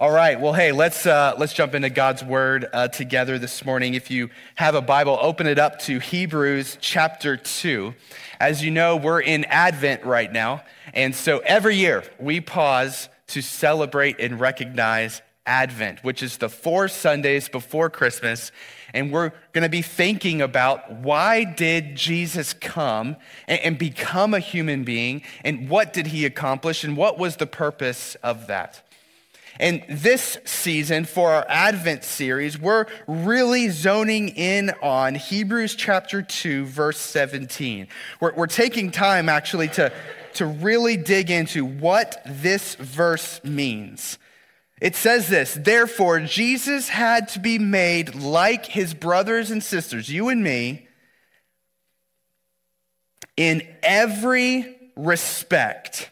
All right. Well, hey, let's uh, let's jump into God's word uh, together this morning. If you have a Bible, open it up to Hebrews chapter two. As you know, we're in Advent right now, and so every year we pause to celebrate and recognize Advent, which is the four Sundays before Christmas, and we're going to be thinking about why did Jesus come and, and become a human being, and what did he accomplish, and what was the purpose of that. And this season, for our Advent series, we're really zoning in on Hebrews chapter 2, verse 17. We're, we're taking time actually to, to really dig into what this verse means. It says this Therefore, Jesus had to be made like his brothers and sisters, you and me, in every respect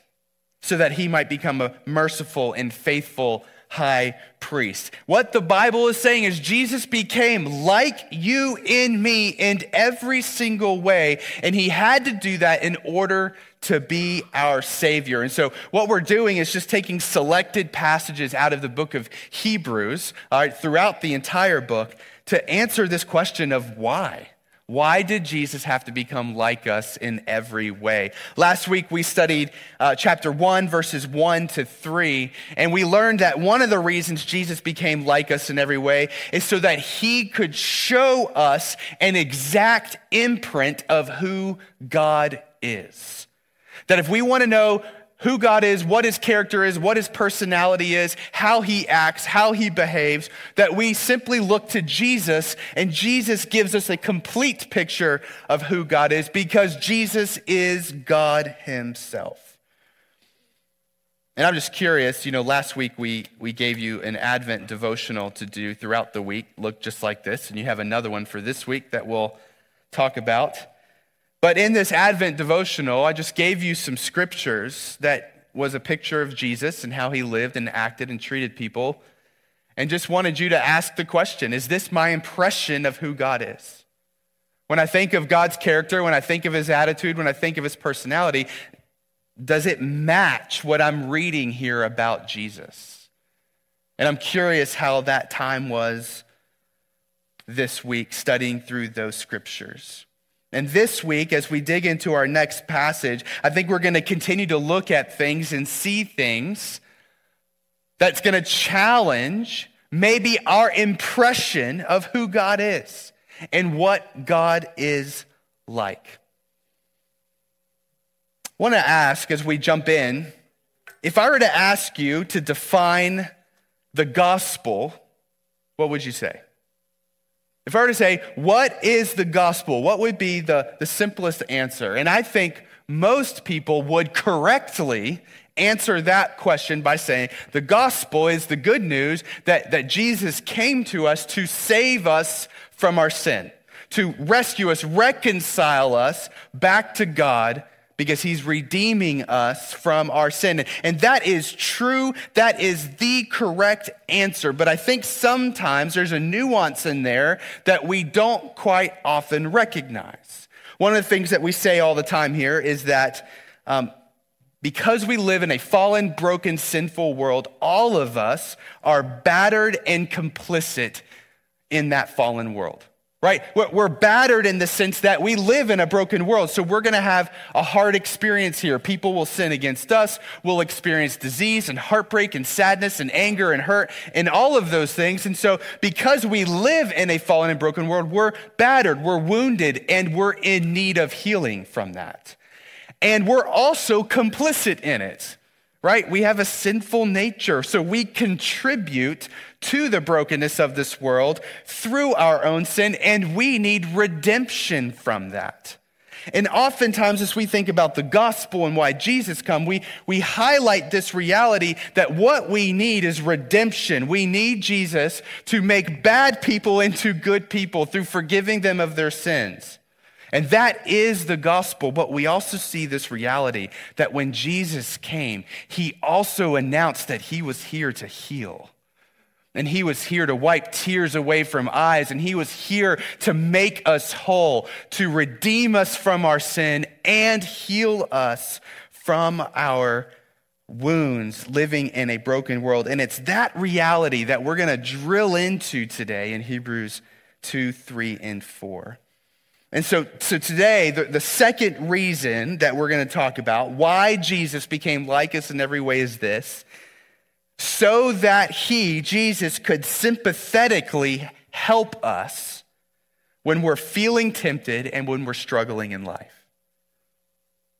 so that he might become a merciful and faithful high priest. What the Bible is saying is Jesus became like you in me in every single way, and he had to do that in order to be our Savior. And so, what we're doing is just taking selected passages out of the book of Hebrews, all right, throughout the entire book, to answer this question of why. Why did Jesus have to become like us in every way? Last week we studied uh, chapter 1, verses 1 to 3, and we learned that one of the reasons Jesus became like us in every way is so that he could show us an exact imprint of who God is. That if we want to know who God is, what his character is, what his personality is, how he acts, how he behaves, that we simply look to Jesus and Jesus gives us a complete picture of who God is because Jesus is God himself. And I'm just curious, you know, last week we, we gave you an Advent devotional to do throughout the week, look just like this, and you have another one for this week that we'll talk about. But in this Advent devotional, I just gave you some scriptures that was a picture of Jesus and how he lived and acted and treated people. And just wanted you to ask the question Is this my impression of who God is? When I think of God's character, when I think of his attitude, when I think of his personality, does it match what I'm reading here about Jesus? And I'm curious how that time was this week studying through those scriptures. And this week, as we dig into our next passage, I think we're going to continue to look at things and see things that's going to challenge maybe our impression of who God is and what God is like. I want to ask as we jump in if I were to ask you to define the gospel, what would you say? If I were to say, what is the gospel? What would be the, the simplest answer? And I think most people would correctly answer that question by saying the gospel is the good news that, that Jesus came to us to save us from our sin, to rescue us, reconcile us back to God because he's redeeming us from our sin. And that is true. That is the correct answer. But I think sometimes there's a nuance in there that we don't quite often recognize. One of the things that we say all the time here is that um, because we live in a fallen, broken, sinful world, all of us are battered and complicit in that fallen world right? We're battered in the sense that we live in a broken world. So we're going to have a hard experience here. People will sin against us. We'll experience disease and heartbreak and sadness and anger and hurt and all of those things. And so because we live in a fallen and broken world, we're battered, we're wounded, and we're in need of healing from that. And we're also complicit in it right? We have a sinful nature, so we contribute to the brokenness of this world through our own sin, and we need redemption from that. And oftentimes, as we think about the gospel and why Jesus come, we, we highlight this reality that what we need is redemption. We need Jesus to make bad people into good people through forgiving them of their sins. And that is the gospel. But we also see this reality that when Jesus came, he also announced that he was here to heal. And he was here to wipe tears away from eyes. And he was here to make us whole, to redeem us from our sin and heal us from our wounds, living in a broken world. And it's that reality that we're going to drill into today in Hebrews 2, 3, and 4. And so, so today, the, the second reason that we're going to talk about why Jesus became like us in every way is this so that he, Jesus, could sympathetically help us when we're feeling tempted and when we're struggling in life.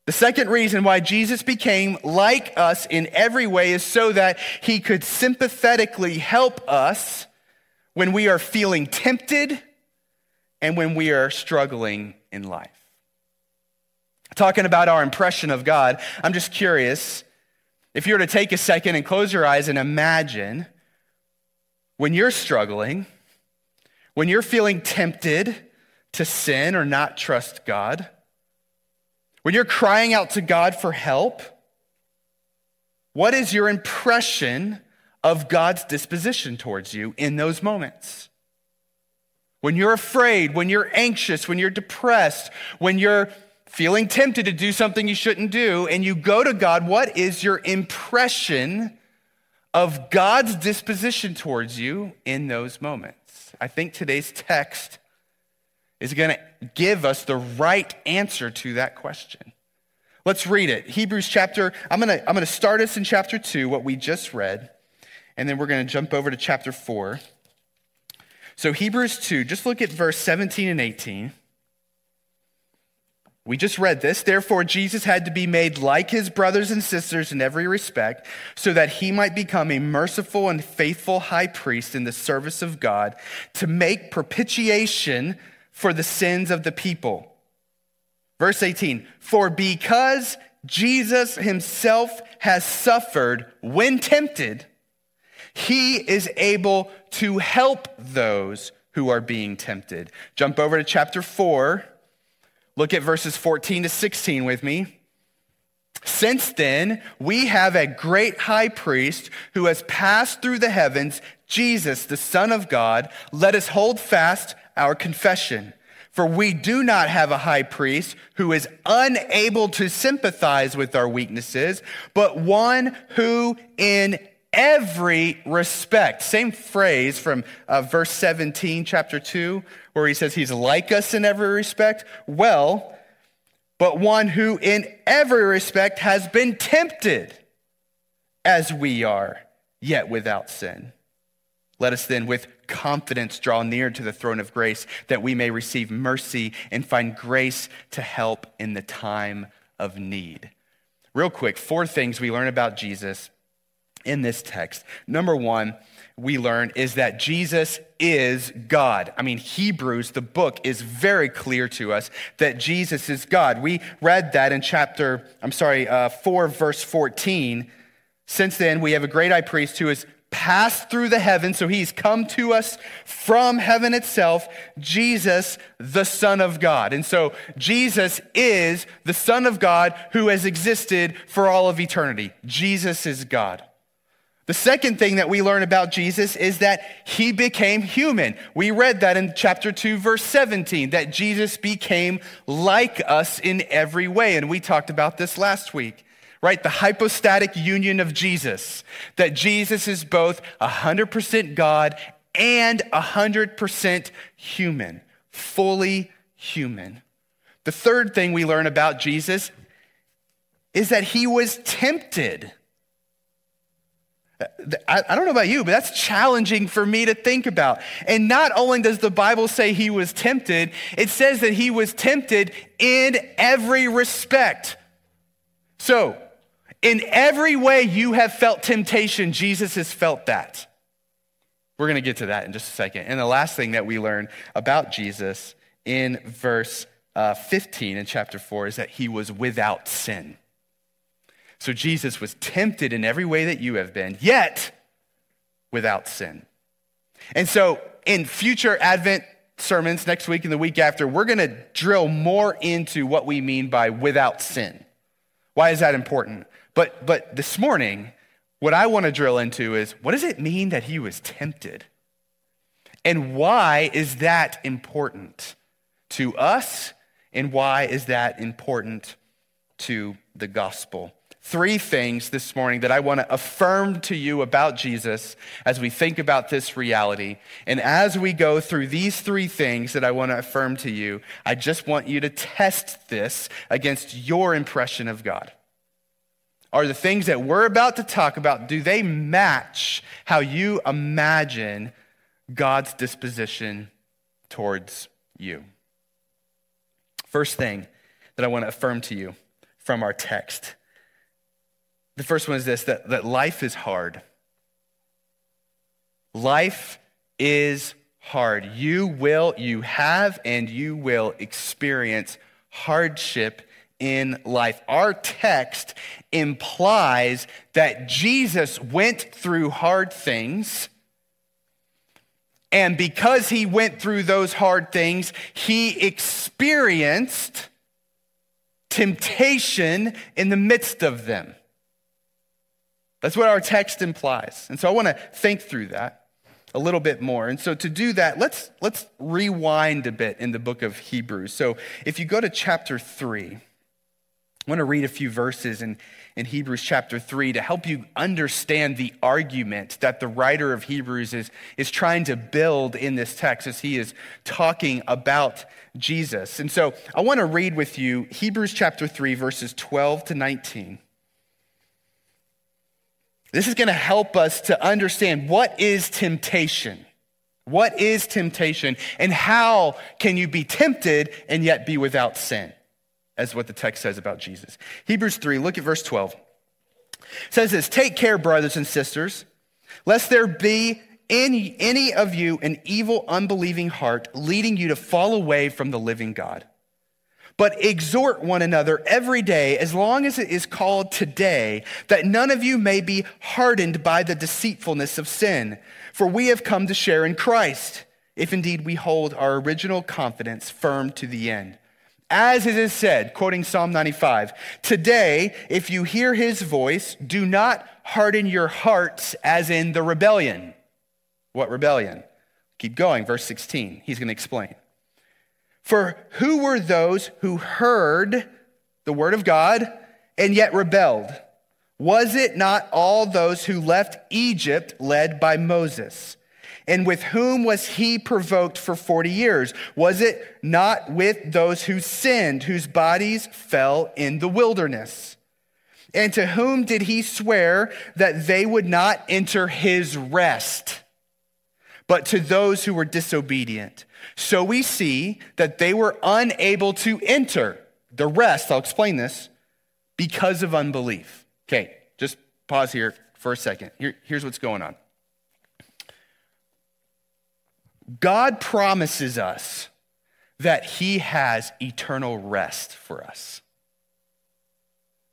The second reason why Jesus became like us in every way is so that he could sympathetically help us when we are feeling tempted and when we are struggling in life. Talking about our impression of God, I'm just curious if you were to take a second and close your eyes and imagine when you're struggling, when you're feeling tempted to sin or not trust God, when you're crying out to God for help, what is your impression of God's disposition towards you in those moments? When you're afraid, when you're anxious, when you're depressed, when you're feeling tempted to do something you shouldn't do, and you go to God, what is your impression of God's disposition towards you in those moments? I think today's text is going to give us the right answer to that question. Let's read it. Hebrews chapter, I'm going to I'm going to start us in chapter 2 what we just read and then we're going to jump over to chapter 4. So Hebrews 2, just look at verse 17 and 18. We just read this. Therefore, Jesus had to be made like his brothers and sisters in every respect, so that he might become a merciful and faithful high priest in the service of God to make propitiation for the sins of the people. Verse 18 For because Jesus himself has suffered when tempted, he is able to help those who are being tempted. Jump over to chapter 4. Look at verses 14 to 16 with me. Since then, we have a great high priest who has passed through the heavens, Jesus, the Son of God. Let us hold fast our confession. For we do not have a high priest who is unable to sympathize with our weaknesses, but one who in every respect, same phrase from uh, verse 17, chapter 2, where he says he's like us in every respect. Well, but one who in every respect has been tempted as we are, yet without sin. Let us then, with confidence, draw near to the throne of grace that we may receive mercy and find grace to help in the time of need. Real quick, four things we learn about Jesus in this text. Number one, we learn is that Jesus is God. I mean, Hebrews, the book, is very clear to us that Jesus is God. We read that in chapter, I'm sorry, uh, 4, verse 14. Since then, we have a great high priest who is passed through the heavens, so he's come to us from heaven itself, Jesus, the Son of God. And so Jesus is the Son of God who has existed for all of eternity. Jesus is God. The second thing that we learn about Jesus is that he became human. We read that in chapter 2, verse 17, that Jesus became like us in every way. And we talked about this last week right? The hypostatic union of Jesus, that Jesus is both 100% God and 100% human, fully human. The third thing we learn about Jesus is that he was tempted. I, don't know about you, but that's challenging for me to think about. And not only does the Bible say he was tempted, it says that he was tempted in every respect. So, in every way you have felt temptation, Jesus has felt that. We're going to get to that in just a second. And the last thing that we learn about Jesus in verse uh, 15 in chapter 4 is that he was without sin. So Jesus was tempted in every way that you have been, yet without sin. And so in future Advent sermons next week and the week after, we're going to drill more into what we mean by without sin. Why is that important? But, but this morning, what I want to drill into is what does it mean that he was tempted? And why is that important to us? And why is that important to the gospel? Three things this morning that I want to affirm to you about Jesus as we think about this reality. And as we go through these three things that I want to affirm to you, I just want you to test this against your impression of God. Are the things that we're about to talk about, do they match how you imagine God's disposition towards you? First thing that I want to affirm to you from our text the first one is this that, that life is hard. Life is hard. You will, you have, and you will experience hardship in life. Our text implies that Jesus went through hard things. And because he went through those hard things, he experienced temptation in the midst of them. That's what our text implies. And so I want to think through that a little bit more. And so to do that, let's, let's rewind a bit in the book of Hebrews. So if you go to chapter 3, I want to read a few verses in, in Hebrews chapter 3 to help you understand the argument that the writer of Hebrews is, is trying to build in this text as he is talking about Jesus. And so I want to read with you Hebrews chapter 3, verses 12 to 19. This is going to help us to understand what is temptation. What is temptation and how can you be tempted and yet be without sin? As what the text says about Jesus. Hebrews 3, look at verse 12. It says this Take care, brothers and sisters, lest there be in any of you an evil, unbelieving heart leading you to fall away from the living God. But exhort one another every day, as long as it is called today, that none of you may be hardened by the deceitfulness of sin. For we have come to share in Christ, if indeed we hold our original confidence firm to the end. As it is said, quoting Psalm 95, today, if you hear his voice, do not harden your hearts as in the rebellion. What rebellion? Keep going, verse 16. He's going to explain. For who were those who heard the word of God and yet rebelled? Was it not all those who left Egypt led by Moses? And with whom was he provoked for 40 years? Was it not with those who sinned, whose bodies fell in the wilderness? And to whom did he swear that they would not enter his rest? But to those who were disobedient. So we see that they were unable to enter the rest, I'll explain this, because of unbelief. Okay, just pause here for a second. Here, here's what's going on God promises us that He has eternal rest for us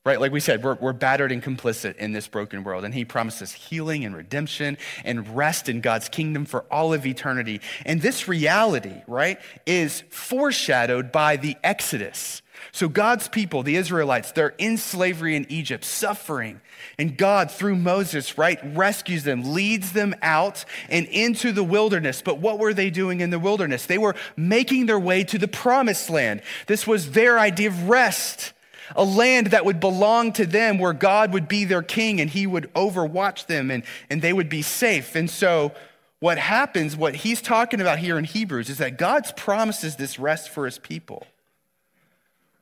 right? Like we said, we're, we're battered and complicit in this broken world. And he promises healing and redemption and rest in God's kingdom for all of eternity. And this reality, right, is foreshadowed by the Exodus. So God's people, the Israelites, they're in slavery in Egypt, suffering. And God, through Moses, right, rescues them, leads them out and into the wilderness. But what were they doing in the wilderness? They were making their way to the promised land. This was their idea of rest a land that would belong to them where God would be their king and he would overwatch them and, and they would be safe. And so, what happens, what he's talking about here in Hebrews, is that God's promises this rest for his people.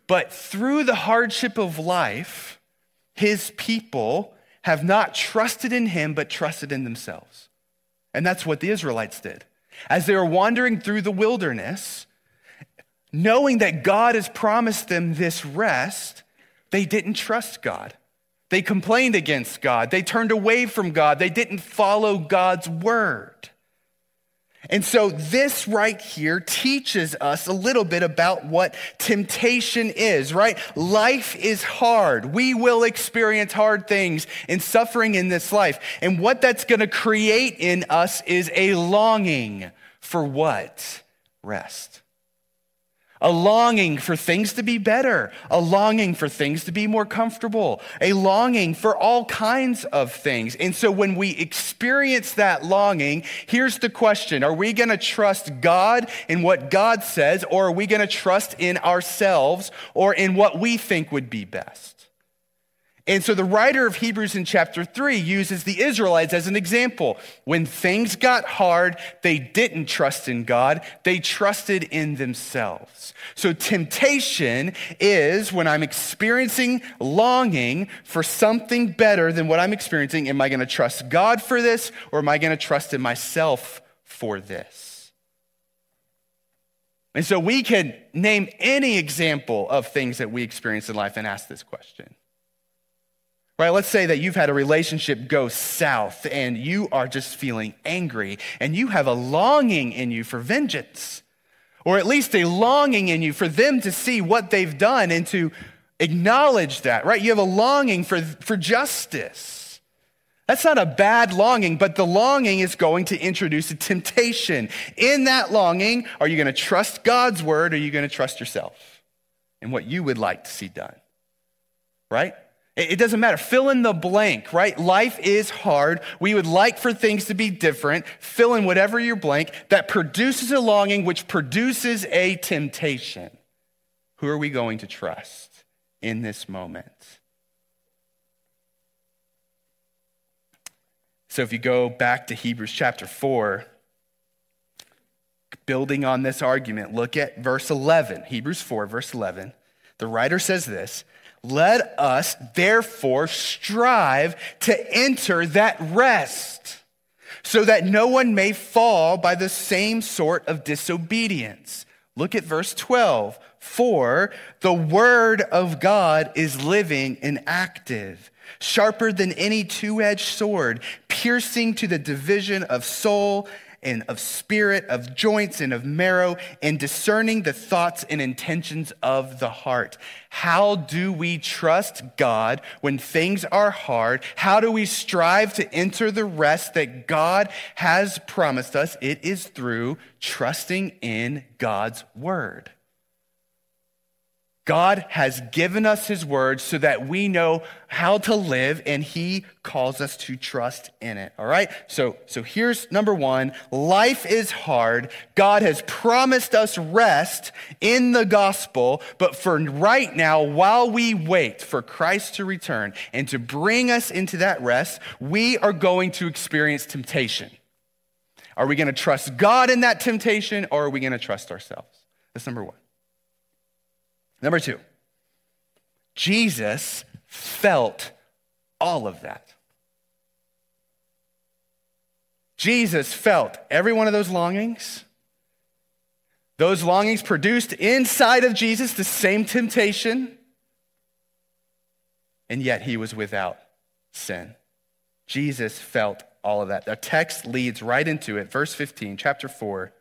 But through the hardship of life, his people have not trusted in him, but trusted in themselves. And that's what the Israelites did. As they were wandering through the wilderness, knowing that God has promised them this rest, they didn't trust God. They complained against God. They turned away from God. They didn't follow God's word. And so, this right here teaches us a little bit about what temptation is, right? Life is hard. We will experience hard things and suffering in this life. And what that's going to create in us is a longing for what? Rest a longing for things to be better, a longing for things to be more comfortable, a longing for all kinds of things. And so when we experience that longing, here's the question Are we going to trust God in what God says, or are we going to trust in ourselves or in what we think would be best? And so the writer of Hebrews in chapter 3 uses the Israelites as an example. When things got hard, they didn't trust in God, they trusted in themselves. So temptation is when I'm experiencing longing for something better than what I'm experiencing. Am I going to trust God for this or am I going to trust in myself for this? And so we can name any example of things that we experience in life and ask this question. Right, let's say that you've had a relationship go south and you are just feeling angry and you have a longing in you for vengeance, or at least a longing in you for them to see what they've done and to acknowledge that, right? You have a longing for, for justice. That's not a bad longing, but the longing is going to introduce a temptation. In that longing, are you going to trust God's word or are you going to trust yourself and what you would like to see done? Right? It doesn't matter. Fill in the blank, right? Life is hard. We would like for things to be different. Fill in whatever your blank that produces a longing, which produces a temptation. Who are we going to trust in this moment? So if you go back to Hebrews chapter 4, building on this argument, look at verse 11. Hebrews 4, verse 11. The writer says this let us therefore strive to enter that rest, so that no one may fall by the same sort of disobedience. Look at verse 12. For the word of God is living and active, sharper than any two edged sword, piercing to the division of soul and of spirit, of joints and of marrow, and discerning the thoughts and intentions of the heart. How do we trust God when things are hard? How do we strive to enter the rest that God has promised us? It is through trusting in God's word. God has given us his word so that we know how to live and he calls us to trust in it. All right? So so here's number 1, life is hard. God has promised us rest in the gospel, but for right now while we wait for Christ to return and to bring us into that rest, we are going to experience temptation. Are we going to trust God in that temptation or are we going to trust ourselves? That's number 1. Number two, Jesus felt all of that. Jesus felt every one of those longings. Those longings produced inside of Jesus the same temptation, and yet he was without sin. Jesus felt all of that. The text leads right into it. Verse 15, chapter 4.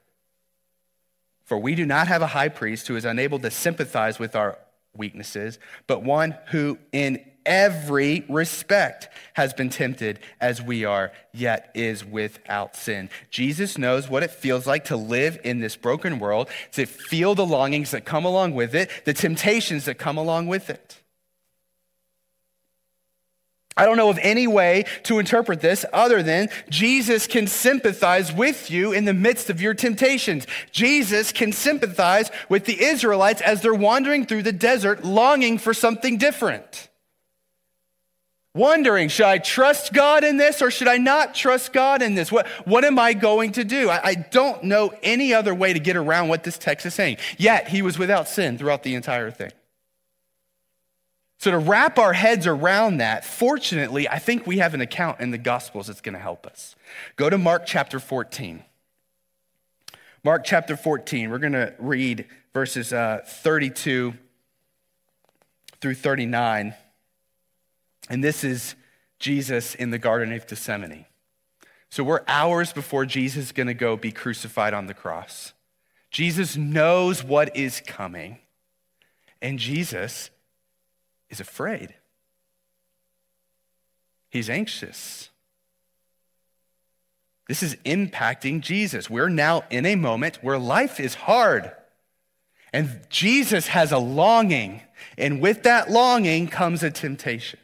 For we do not have a high priest who is unable to sympathize with our weaknesses, but one who in every respect has been tempted as we are, yet is without sin. Jesus knows what it feels like to live in this broken world, to feel the longings that come along with it, the temptations that come along with it. I don't know of any way to interpret this other than Jesus can sympathize with you in the midst of your temptations. Jesus can sympathize with the Israelites as they're wandering through the desert longing for something different. Wondering, should I trust God in this or should I not trust God in this? What, what am I going to do? I, I don't know any other way to get around what this text is saying. Yet, he was without sin throughout the entire thing. So, to wrap our heads around that, fortunately, I think we have an account in the Gospels that's going to help us. Go to Mark chapter 14. Mark chapter 14, we're going to read verses uh, 32 through 39. And this is Jesus in the Garden of Gethsemane. So, we're hours before Jesus is going to go be crucified on the cross. Jesus knows what is coming. And Jesus is afraid. He's anxious. This is impacting Jesus. We're now in a moment where life is hard. And Jesus has a longing. And with that longing comes a temptation.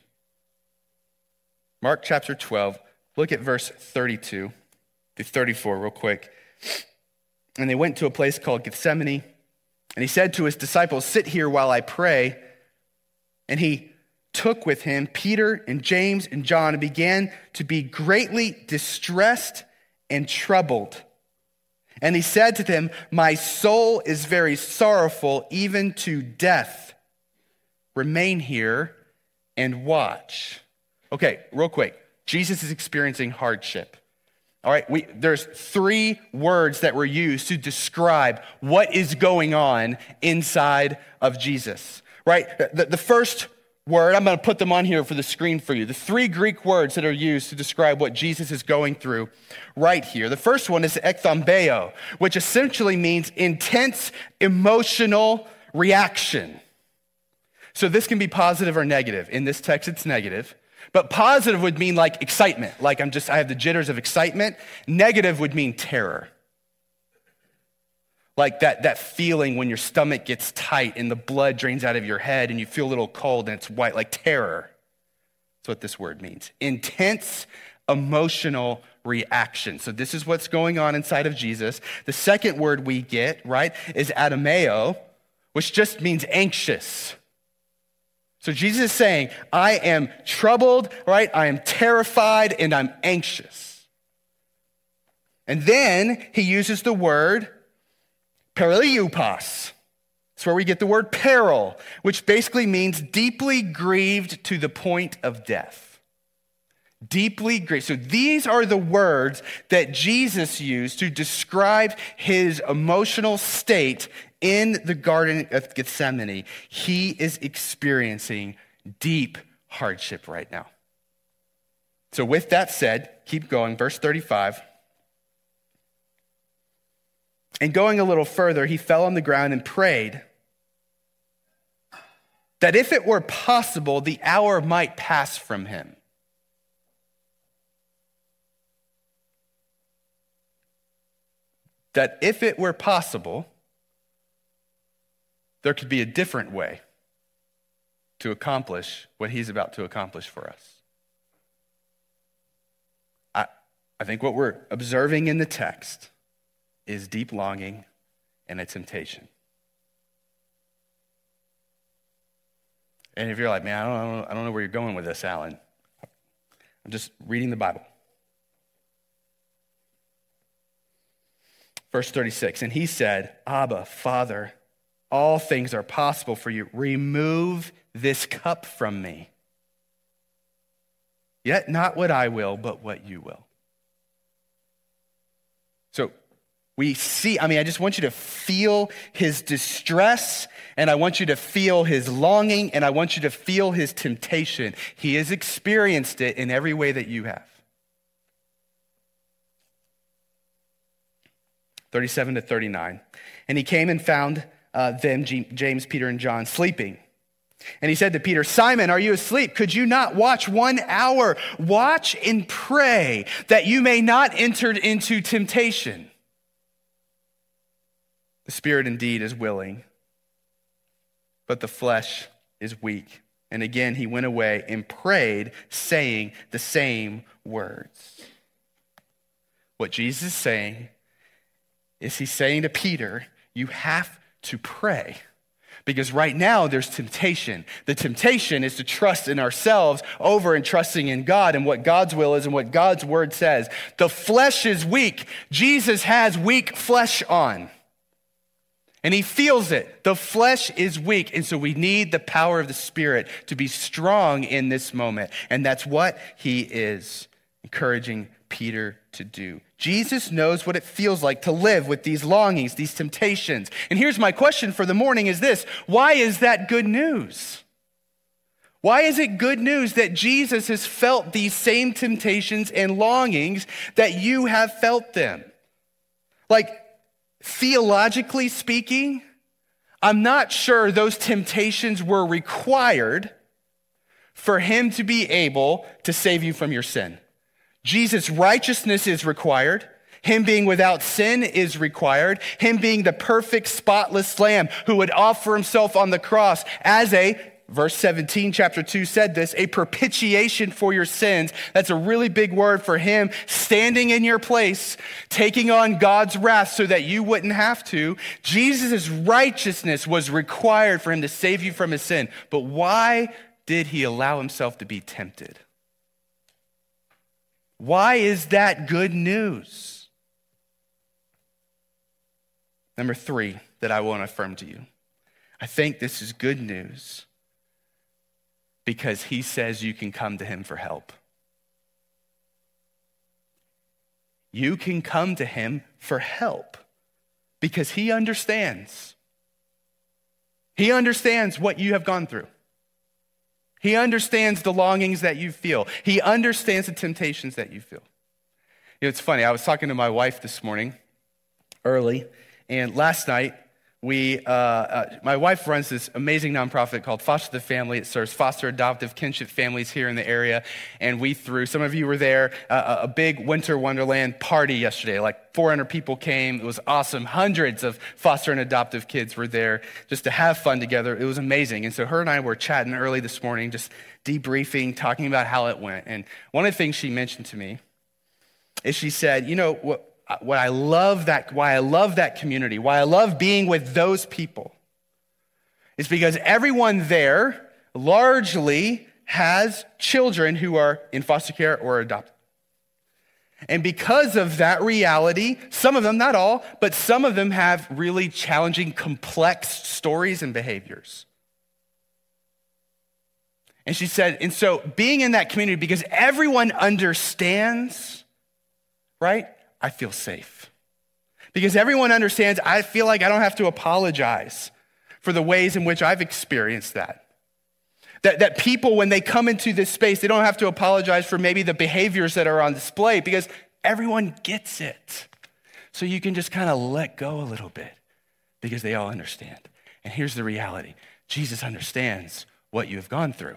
Mark chapter 12, look at verse 32 to 34, real quick. And they went to a place called Gethsemane. And he said to his disciples, Sit here while I pray. And he took with him Peter and James and John and began to be greatly distressed and troubled. And he said to them, My soul is very sorrowful, even to death. Remain here and watch. Okay, real quick. Jesus is experiencing hardship. All right, we, there's three words that were used to describe what is going on inside of Jesus, right? The, the first word, I'm going to put them on here for the screen for you. The three Greek words that are used to describe what Jesus is going through right here. The first one is ekthambeo, which essentially means intense emotional reaction. So this can be positive or negative. In this text, it's negative. But positive would mean like excitement, like I'm just, I have the jitters of excitement. Negative would mean terror. Like that, that feeling when your stomach gets tight and the blood drains out of your head and you feel a little cold and it's white, like terror. That's what this word means. Intense emotional reaction. So this is what's going on inside of Jesus. The second word we get, right, is adomeo, which just means anxious. So Jesus is saying, I am troubled, right? I am terrified and I'm anxious. And then he uses the word periliupas. That's where we get the word peril, which basically means deeply grieved to the point of death. Deeply grieved. So these are the words that Jesus used to describe his emotional state in the Garden of Gethsemane, he is experiencing deep hardship right now. So, with that said, keep going. Verse 35. And going a little further, he fell on the ground and prayed that if it were possible, the hour might pass from him. That if it were possible, there could be a different way to accomplish what he's about to accomplish for us. I, I think what we're observing in the text is deep longing and a temptation. And if you're like, man, I don't, know, I don't know where you're going with this, Alan, I'm just reading the Bible. Verse 36 And he said, Abba, Father, all things are possible for you. Remove this cup from me. Yet not what I will, but what you will. So we see, I mean, I just want you to feel his distress, and I want you to feel his longing, and I want you to feel his temptation. He has experienced it in every way that you have. 37 to 39. And he came and found uh, them, James, Peter, and John, sleeping. And he said to Peter, Simon, are you asleep? Could you not watch one hour? Watch and pray that you may not enter into temptation. The spirit indeed is willing, but the flesh is weak. And again, he went away and prayed, saying the same words. What Jesus is saying is he's saying to Peter, You have to pray. Because right now there's temptation. The temptation is to trust in ourselves over and trusting in God and what God's will is and what God's word says. The flesh is weak. Jesus has weak flesh on. And he feels it. The flesh is weak. And so we need the power of the Spirit to be strong in this moment. And that's what he is encouraging Peter to do. Jesus knows what it feels like to live with these longings, these temptations. And here's my question for the morning is this why is that good news? Why is it good news that Jesus has felt these same temptations and longings that you have felt them? Like, theologically speaking, I'm not sure those temptations were required for him to be able to save you from your sin. Jesus' righteousness is required. Him being without sin is required. Him being the perfect, spotless lamb who would offer himself on the cross as a, verse 17, chapter 2 said this, a propitiation for your sins. That's a really big word for him standing in your place, taking on God's wrath so that you wouldn't have to. Jesus' righteousness was required for him to save you from his sin. But why did he allow himself to be tempted? Why is that good news? Number three that I want to affirm to you. I think this is good news because he says you can come to him for help. You can come to him for help because he understands. He understands what you have gone through. He understands the longings that you feel. He understands the temptations that you feel. You know, it's funny. I was talking to my wife this morning early, and last night we, uh, uh, my wife runs this amazing nonprofit called Foster the Family. It serves foster adoptive kinship families here in the area. And we threw, some of you were there, uh, a big winter wonderland party yesterday. Like 400 people came. It was awesome. Hundreds of foster and adoptive kids were there just to have fun together. It was amazing. And so her and I were chatting early this morning, just debriefing, talking about how it went. And one of the things she mentioned to me is she said, You know, what, what I love that, why I love that community, why I love being with those people, is because everyone there largely has children who are in foster care or adopted. And because of that reality, some of them, not all, but some of them have really challenging, complex stories and behaviors. And she said, and so being in that community, because everyone understands, right? I feel safe. Because everyone understands I feel like I don't have to apologize for the ways in which I've experienced that. That, that people, when they come into this space, they don't have to apologize for maybe the behaviors that are on display because everyone gets it. So you can just kind of let go a little bit because they all understand. And here's the reality Jesus understands what you have gone through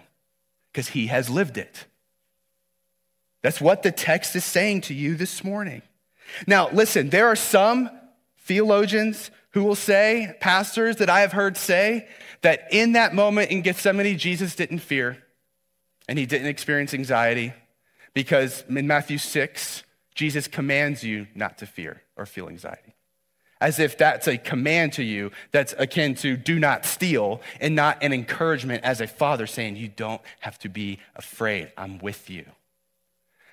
because he has lived it. That's what the text is saying to you this morning. Now, listen, there are some theologians who will say, pastors that I have heard say, that in that moment in Gethsemane, Jesus didn't fear and he didn't experience anxiety because in Matthew 6, Jesus commands you not to fear or feel anxiety. As if that's a command to you that's akin to do not steal and not an encouragement as a father saying, You don't have to be afraid. I'm with you.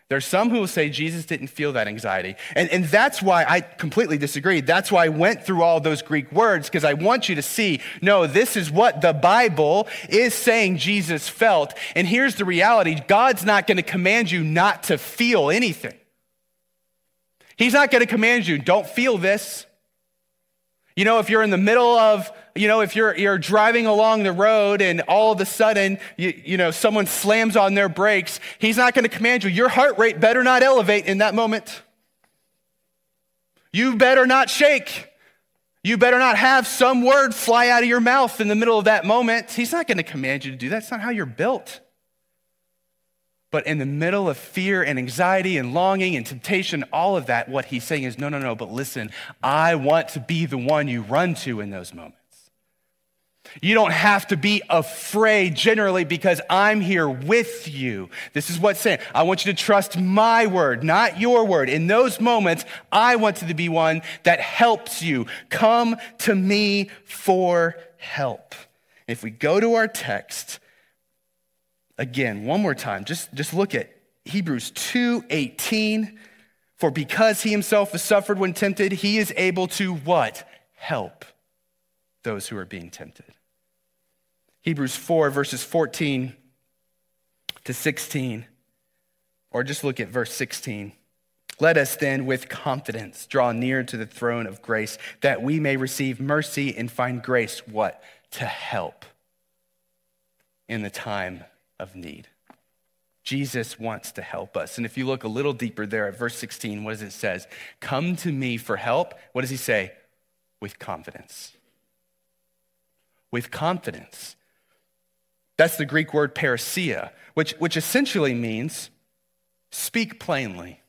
There's some who will say Jesus didn't feel that anxiety. And, and that's why I completely disagree. That's why I went through all those Greek words, because I want you to see no, this is what the Bible is saying Jesus felt. And here's the reality God's not going to command you not to feel anything. He's not going to command you, don't feel this. You know, if you're in the middle of, you know, if you're, you're driving along the road and all of a sudden, you, you know, someone slams on their brakes, he's not going to command you. Your heart rate better not elevate in that moment. You better not shake. You better not have some word fly out of your mouth in the middle of that moment. He's not going to command you to do that. That's not how you're built. But in the middle of fear and anxiety and longing and temptation, all of that, what he's saying is no, no, no, but listen, I want to be the one you run to in those moments. You don't have to be afraid generally because I'm here with you. This is what's saying. I want you to trust my word, not your word. In those moments, I want to be one that helps you. Come to me for help. If we go to our text, again, one more time, just, just look at Hebrews 2 18. For because he himself has suffered when tempted, he is able to what? Help those who are being tempted. Hebrews 4, verses 14 to 16. Or just look at verse 16. Let us then, with confidence, draw near to the throne of grace, that we may receive mercy and find grace, what? To help in the time of need. Jesus wants to help us. And if you look a little deeper there at verse 16, what does it says? Come to me for help. What does he say? With confidence. With confidence. That's the Greek word parrhesia, which, which essentially means speak plainly.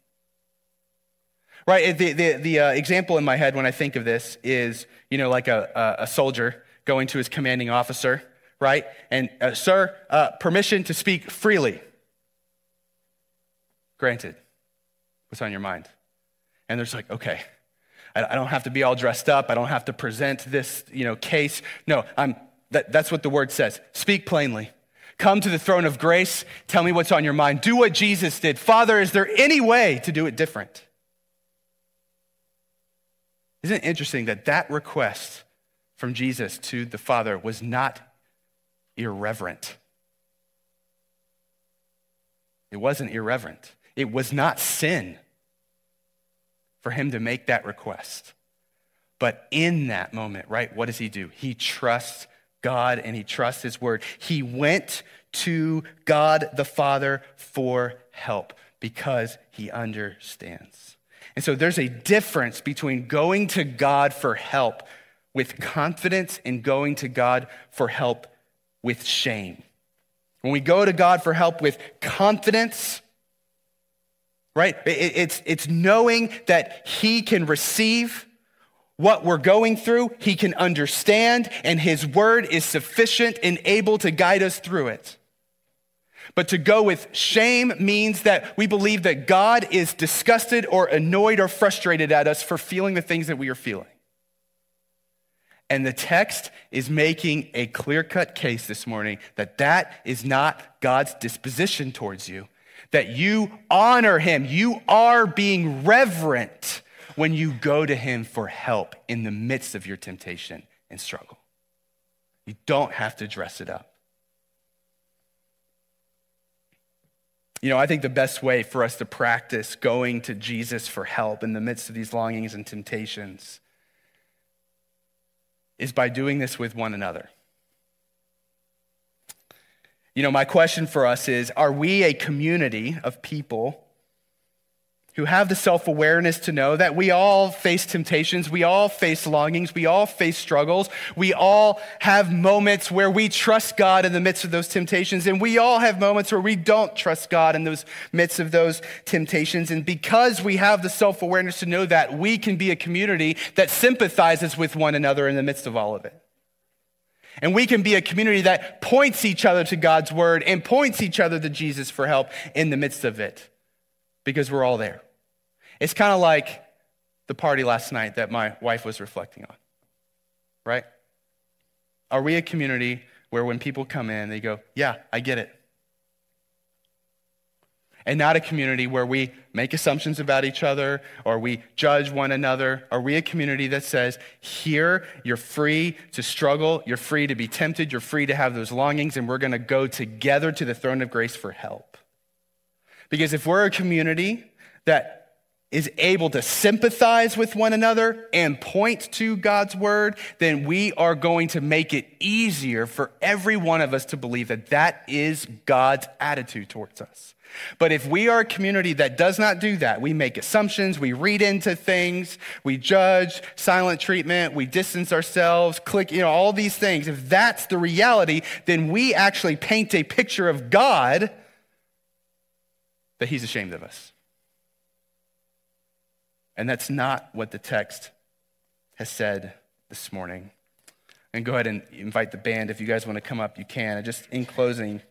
Right? The, the, the uh, example in my head when I think of this is, you know, like a, a soldier going to his commanding officer right? And, uh, sir, uh, permission to speak freely. Granted. What's on your mind? And there's like, okay, I, I don't have to be all dressed up. I don't have to present this, you know, case. No, I'm, that, that's what the word says. Speak plainly. Come to the throne of grace. Tell me what's on your mind. Do what Jesus did. Father, is there any way to do it different? Isn't it interesting that that request from Jesus to the Father was not irreverent? It wasn't irreverent. It was not sin for him to make that request. But in that moment, right, what does he do? He trusts God and he trusts his word. He went to God the Father for help because he understands. And so there's a difference between going to God for help with confidence and going to God for help with shame. When we go to God for help with confidence, right? It's, it's knowing that He can receive what we're going through, He can understand, and His word is sufficient and able to guide us through it. But to go with shame means that we believe that God is disgusted or annoyed or frustrated at us for feeling the things that we are feeling. And the text is making a clear cut case this morning that that is not God's disposition towards you, that you honor him. You are being reverent when you go to him for help in the midst of your temptation and struggle. You don't have to dress it up. You know, I think the best way for us to practice going to Jesus for help in the midst of these longings and temptations is by doing this with one another. You know, my question for us is Are we a community of people who have the self awareness to know that we all face temptations, we all face longings, we all face struggles, we all have moments where we trust God in the midst of those temptations, and we all have moments where we don't trust God in those midst of those temptations. And because we have the self awareness to know that, we can be a community that sympathizes with one another in the midst of all of it. And we can be a community that points each other to God's word and points each other to Jesus for help in the midst of it because we're all there. It's kind of like the party last night that my wife was reflecting on, right? Are we a community where when people come in, they go, Yeah, I get it? And not a community where we make assumptions about each other or we judge one another. Are we a community that says, Here, you're free to struggle, you're free to be tempted, you're free to have those longings, and we're going to go together to the throne of grace for help? Because if we're a community that is able to sympathize with one another and point to God's word, then we are going to make it easier for every one of us to believe that that is God's attitude towards us. But if we are a community that does not do that, we make assumptions, we read into things, we judge, silent treatment, we distance ourselves, click, you know, all these things. If that's the reality, then we actually paint a picture of God that He's ashamed of us. And that's not what the text has said this morning. And go ahead and invite the band. If you guys want to come up, you can. And just in closing,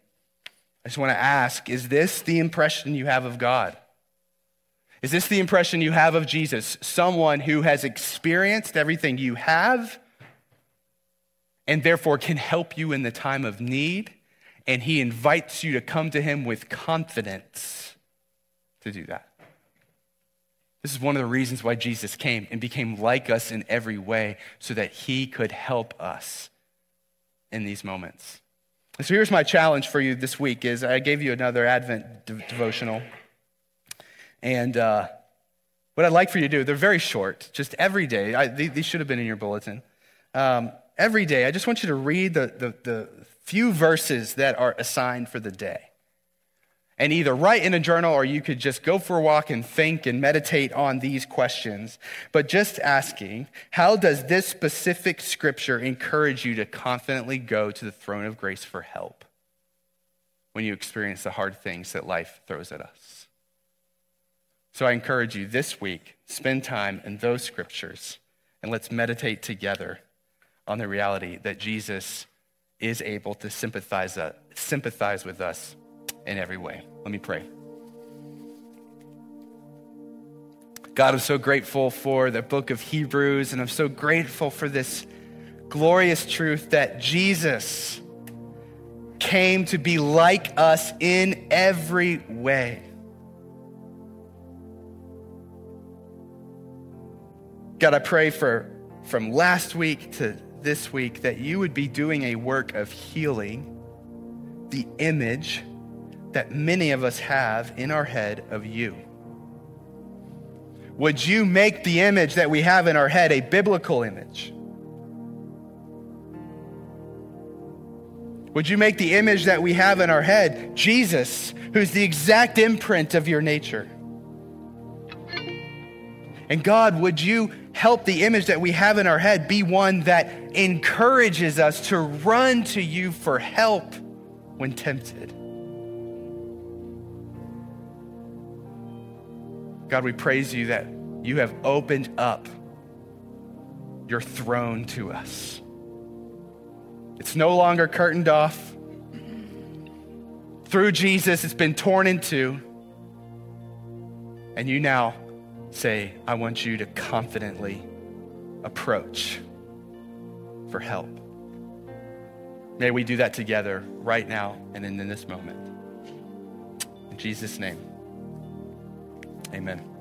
I just want to ask is this the impression you have of God? Is this the impression you have of Jesus? Someone who has experienced everything you have and therefore can help you in the time of need, and he invites you to come to him with confidence to do that. This is one of the reasons why Jesus came and became like us in every way so that he could help us in these moments. So here's my challenge for you this week is I gave you another Advent de- devotional. And uh, what I'd like for you to do, they're very short, just every day. I, these should have been in your bulletin. Um, every day, I just want you to read the, the, the few verses that are assigned for the day and either write in a journal or you could just go for a walk and think and meditate on these questions. But just asking, how does this specific scripture encourage you to confidently go to the throne of grace for help when you experience the hard things that life throws at us? So I encourage you this week, spend time in those scriptures and let's meditate together on the reality that Jesus is able to sympathize, uh, sympathize with us in every way. Let me pray. God, I'm so grateful for the book of Hebrews, and I'm so grateful for this glorious truth that Jesus came to be like us in every way. God, I pray for from last week to this week that you would be doing a work of healing the image that many of us have in our head of you. Would you make the image that we have in our head a biblical image? Would you make the image that we have in our head Jesus, who's the exact imprint of your nature? And God, would you help the image that we have in our head be one that encourages us to run to you for help when tempted? God, we praise you that you have opened up your throne to us. It's no longer curtained off. Through Jesus, it's been torn in two. And you now say, I want you to confidently approach for help. May we do that together right now and in this moment. In Jesus' name, amen.